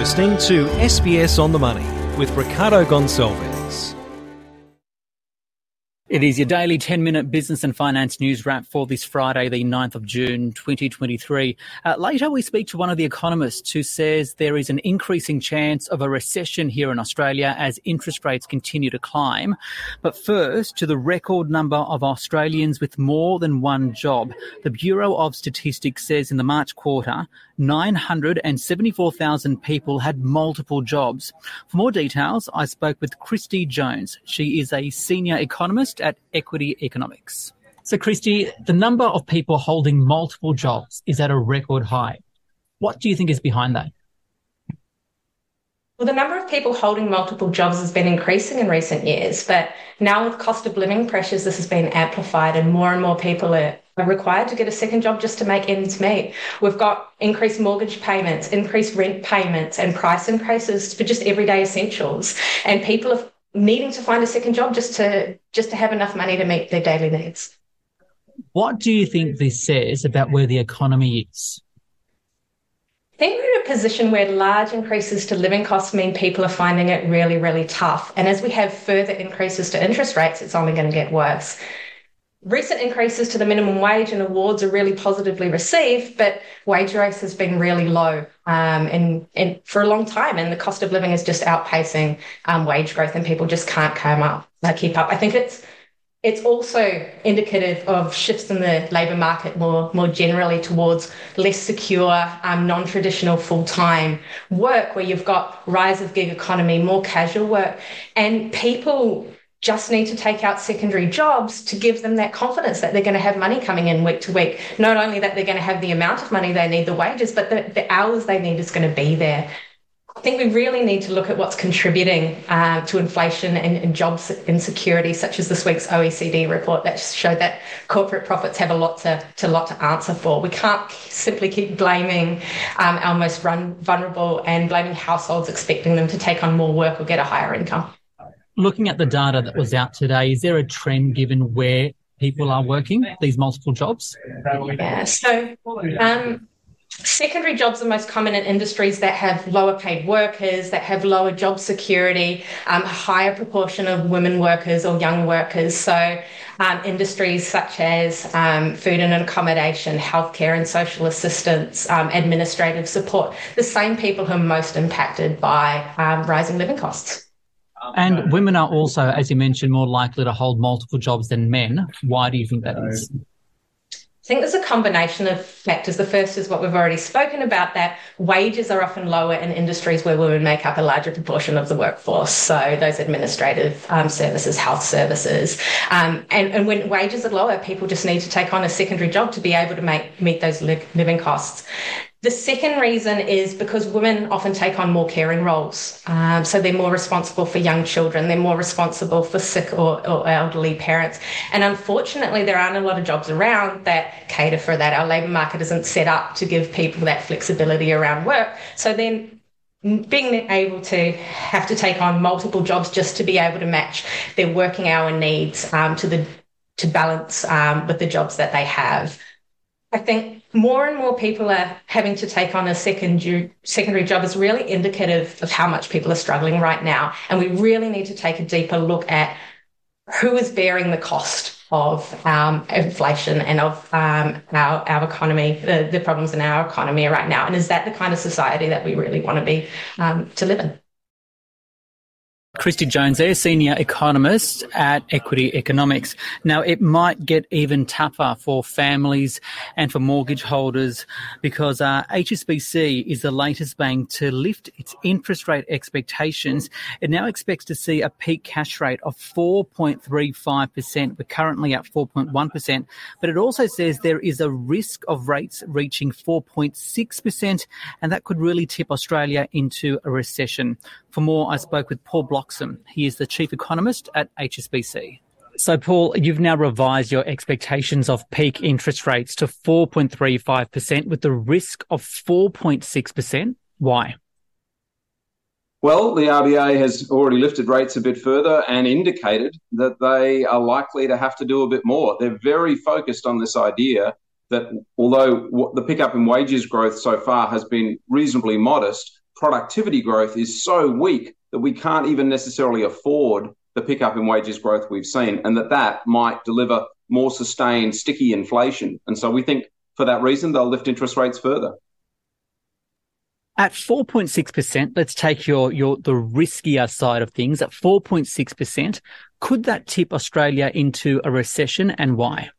listening to SBS on the Money with Ricardo Gonçalves. It is your daily 10 minute business and finance news wrap for this Friday, the 9th of June 2023. Uh, later, we speak to one of the economists who says there is an increasing chance of a recession here in Australia as interest rates continue to climb. But first, to the record number of Australians with more than one job. The Bureau of Statistics says in the March quarter, 974,000 people had multiple jobs. For more details, I spoke with Kristy Jones. She is a senior economist at Equity Economics. So, Kristy, the number of people holding multiple jobs is at a record high. What do you think is behind that? Well, the number of people holding multiple jobs has been increasing in recent years, but now with cost of living pressures, this has been amplified, and more and more people are are required to get a second job just to make ends meet. We've got increased mortgage payments, increased rent payments, and price increases for just everyday essentials. And people are needing to find a second job just to just to have enough money to meet their daily needs. What do you think this says about where the economy is? I think we're in a position where large increases to living costs mean people are finding it really, really tough. And as we have further increases to interest rates, it's only going to get worse. Recent increases to the minimum wage and awards are really positively received, but wage growth has been really low um, and, and for a long time, and the cost of living is just outpacing um, wage growth, and people just can't come up, uh, keep up. I think it's it's also indicative of shifts in the labour market more more generally towards less secure, um, non-traditional full-time work, where you've got rise of gig economy, more casual work, and people just need to take out secondary jobs to give them that confidence that they're going to have money coming in week to week. Not only that they're going to have the amount of money they need, the wages, but the, the hours they need is going to be there. I think we really need to look at what's contributing uh, to inflation and, and job insecurity, such as this week's OECD report that showed that corporate profits have a lot to, to lot to answer for. We can't simply keep blaming um, our most run, vulnerable and blaming households, expecting them to take on more work or get a higher income looking at the data that was out today, is there a trend given where people are working these multiple jobs? Yeah, so um, secondary jobs are most common in industries that have lower paid workers, that have lower job security, um, a higher proportion of women workers or young workers. So um, industries such as um, food and accommodation, healthcare and social assistance, um, administrative support, the same people who are most impacted by um, rising living costs. And women are also, as you mentioned, more likely to hold multiple jobs than men. Why do you think that is? I think there's a combination of factors. The first is what we've already spoken about that wages are often lower in industries where women make up a larger proportion of the workforce. So, those administrative um, services, health services. Um, and, and when wages are lower, people just need to take on a secondary job to be able to make meet those li- living costs. The second reason is because women often take on more caring roles. Um, so they're more responsible for young children, they're more responsible for sick or, or, elderly parents. And unfortunately, there aren't a lot of jobs around that cater for that. Our labour market isn't set up to give people that flexibility around work. So then being able to have to take on multiple jobs just to be able to match their working hour needs um, to the to balance um, with the jobs that they have. I think more and more people are having to take on a second, secondary job is really indicative of how much people are struggling right now. And we really need to take a deeper look at who is bearing the cost of um, inflation and of um, our, our economy, the, the, problems in our economy right now. And is that the kind of society that we really want to be um, to live in? Kristy Jones there, senior economist at Equity Economics. Now, it might get even tougher for families and for mortgage holders because uh, HSBC is the latest bank to lift its interest rate expectations. It now expects to see a peak cash rate of 4.35%. We're currently at 4.1%, but it also says there is a risk of rates reaching 4.6%, and that could really tip Australia into a recession. For more, I spoke with Paul Bloxham. He is the chief economist at HSBC. So, Paul, you've now revised your expectations of peak interest rates to 4.35% with the risk of 4.6%. Why? Well, the RBA has already lifted rates a bit further and indicated that they are likely to have to do a bit more. They're very focused on this idea that although the pickup in wages growth so far has been reasonably modest, productivity growth is so weak that we can't even necessarily afford the pickup in wages growth we've seen, and that that might deliver more sustained, sticky inflation. And so we think for that reason they'll lift interest rates further. At 4.6%, let's take your, your the riskier side of things. At 4.6%, could that tip Australia into a recession and why?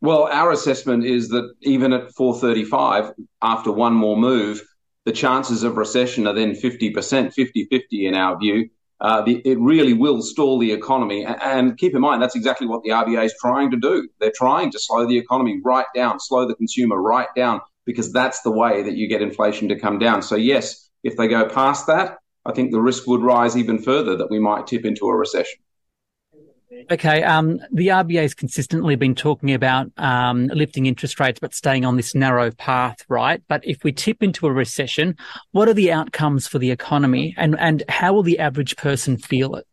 Well, our assessment is that even at 435, after one more move, the chances of recession are then 50%, 50 50 in our view. Uh, the, it really will stall the economy. And, and keep in mind, that's exactly what the RBA is trying to do. They're trying to slow the economy right down, slow the consumer right down, because that's the way that you get inflation to come down. So, yes, if they go past that, I think the risk would rise even further that we might tip into a recession. Okay, um, the RBA has consistently been talking about um, lifting interest rates, but staying on this narrow path, right? But if we tip into a recession, what are the outcomes for the economy, and and how will the average person feel it?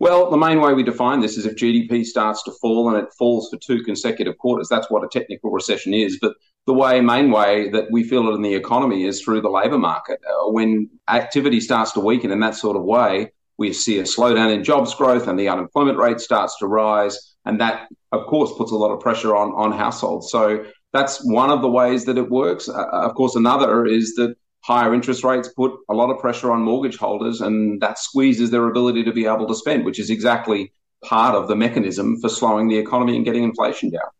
Well, the main way we define this is if GDP starts to fall and it falls for two consecutive quarters. That's what a technical recession is. But the way, main way that we feel it in the economy is through the labour market. Uh, when activity starts to weaken in that sort of way, we see a slowdown in jobs growth and the unemployment rate starts to rise. And that, of course, puts a lot of pressure on, on households. So that's one of the ways that it works. Uh, of course, another is that higher interest rates put a lot of pressure on mortgage holders and that squeezes their ability to be able to spend, which is exactly part of the mechanism for slowing the economy and getting inflation down.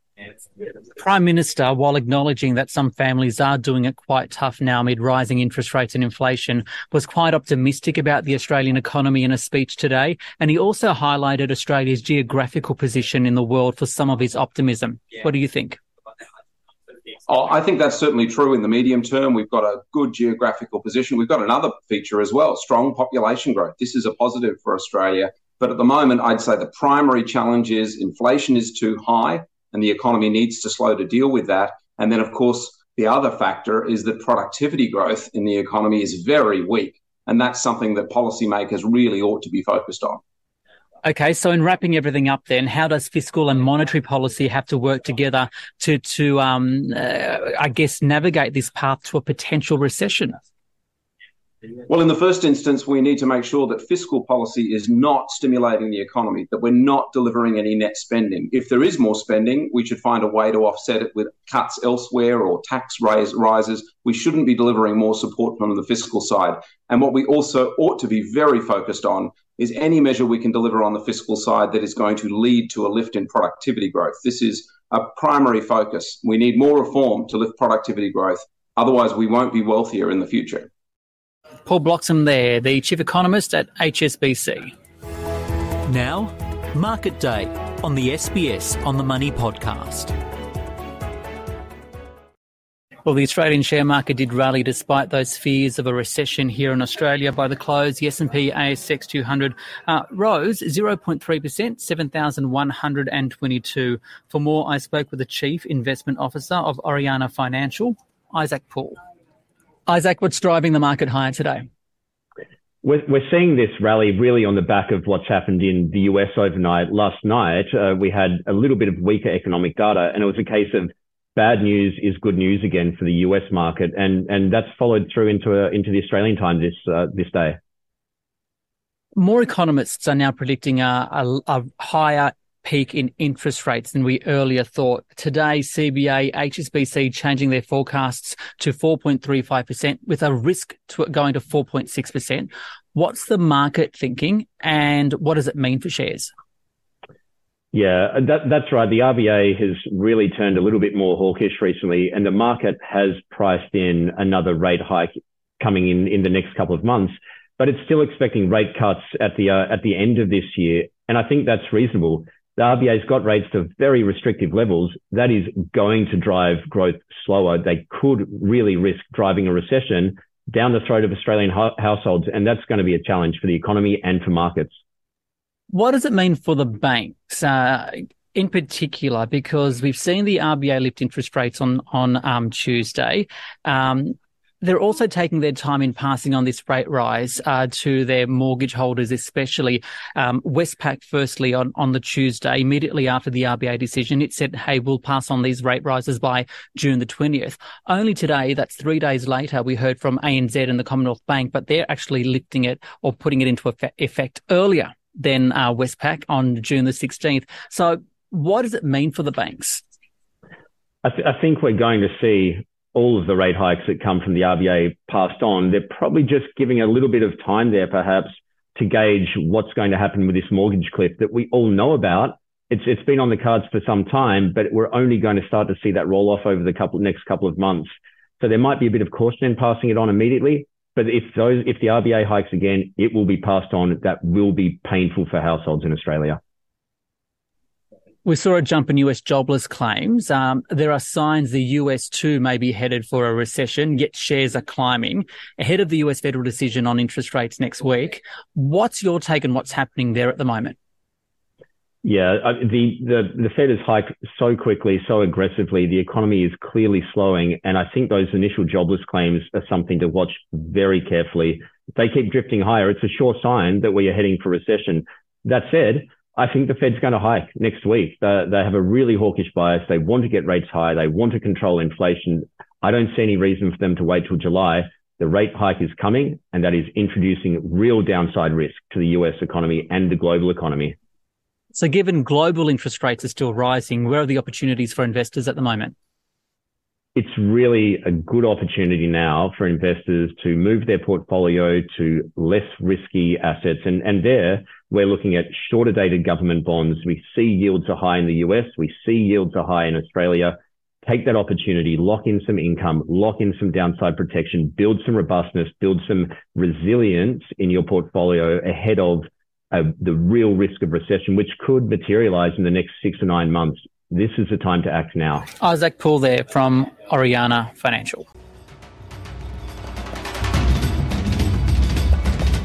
Prime Minister, while acknowledging that some families are doing it quite tough now amid rising interest rates and inflation, was quite optimistic about the Australian economy in a speech today. And he also highlighted Australia's geographical position in the world for some of his optimism. What do you think? Oh, I think that's certainly true in the medium term. We've got a good geographical position. We've got another feature as well strong population growth. This is a positive for Australia. But at the moment, I'd say the primary challenge is inflation is too high and the economy needs to slow to deal with that. And then, of course, the other factor is that productivity growth in the economy is very weak. And that's something that policymakers really ought to be focused on. Okay, so in wrapping everything up, then, how does fiscal and monetary policy have to work together to, to um, uh, I guess, navigate this path to a potential recession? Well, in the first instance, we need to make sure that fiscal policy is not stimulating the economy, that we're not delivering any net spending. If there is more spending, we should find a way to offset it with cuts elsewhere or tax raise, rises. We shouldn't be delivering more support from the fiscal side. And what we also ought to be very focused on is any measure we can deliver on the fiscal side that is going to lead to a lift in productivity growth. This is a primary focus. We need more reform to lift productivity growth. Otherwise, we won't be wealthier in the future. Paul Bloxham there, the Chief Economist at HSBC. Now, Market Day on the SBS On the Money podcast. Well, the Australian share market did rally despite those fears of a recession here in Australia. By the close, the S&P ASX 200 uh, rose 0.3%, 7,122. For more, I spoke with the Chief Investment Officer of Oreana Financial, Isaac Poole. Isaac, what's driving the market higher today? We're, we're seeing this rally really on the back of what's happened in the US overnight. Last night, uh, we had a little bit of weaker economic data, and it was a case of bad news is good news again for the US market, and and that's followed through into a, into the Australian time this uh, this day. More economists are now predicting a, a, a higher peak in interest rates than we earlier thought. Today, CBA, HSBC changing their forecasts to 4.35% with a risk to it going to 4.6%. What's the market thinking and what does it mean for shares? Yeah, that, that's right. The RBA has really turned a little bit more hawkish recently, and the market has priced in another rate hike coming in in the next couple of months. But it's still expecting rate cuts at the uh, at the end of this year, and I think that's reasonable the RBA's got rates to very restrictive levels. That is going to drive growth slower. They could really risk driving a recession down the throat of Australian households, and that's going to be a challenge for the economy and for markets. What does it mean for the banks? Uh, in particular, because we've seen the RBA lift interest rates on on um, Tuesday. Um, they're also taking their time in passing on this rate rise uh, to their mortgage holders, especially um, Westpac. Firstly, on on the Tuesday, immediately after the RBA decision, it said, "Hey, we'll pass on these rate rises by June the twentieth." Only today, that's three days later, we heard from ANZ and the Commonwealth Bank, but they're actually lifting it or putting it into effect earlier than uh, Westpac on June the sixteenth. So, what does it mean for the banks? I, th- I think we're going to see all of the rate hikes that come from the RBA passed on. They're probably just giving a little bit of time there, perhaps, to gauge what's going to happen with this mortgage cliff that we all know about. It's it's been on the cards for some time, but we're only going to start to see that roll off over the couple next couple of months. So there might be a bit of caution in passing it on immediately. But if those if the RBA hikes again, it will be passed on. That will be painful for households in Australia. We saw a jump in US jobless claims. Um, there are signs the US too may be headed for a recession, yet shares are climbing ahead of the US federal decision on interest rates next week. What's your take on what's happening there at the moment? Yeah, uh, the, the, the Fed has hiked so quickly, so aggressively. The economy is clearly slowing. And I think those initial jobless claims are something to watch very carefully. If they keep drifting higher, it's a sure sign that we are heading for recession. That said, I think the Fed's going to hike next week. They, they have a really hawkish bias. They want to get rates high. They want to control inflation. I don't see any reason for them to wait till July. The rate hike is coming, and that is introducing real downside risk to the US economy and the global economy. So, given global interest rates are still rising, where are the opportunities for investors at the moment? It's really a good opportunity now for investors to move their portfolio to less risky assets. And, and there, we're looking at shorter dated government bonds. We see yields are high in the US. We see yields are high in Australia. Take that opportunity, lock in some income, lock in some downside protection, build some robustness, build some resilience in your portfolio ahead of uh, the real risk of recession, which could materialize in the next six to nine months. This is the time to act now. Isaac Poole there from Oreana Financial.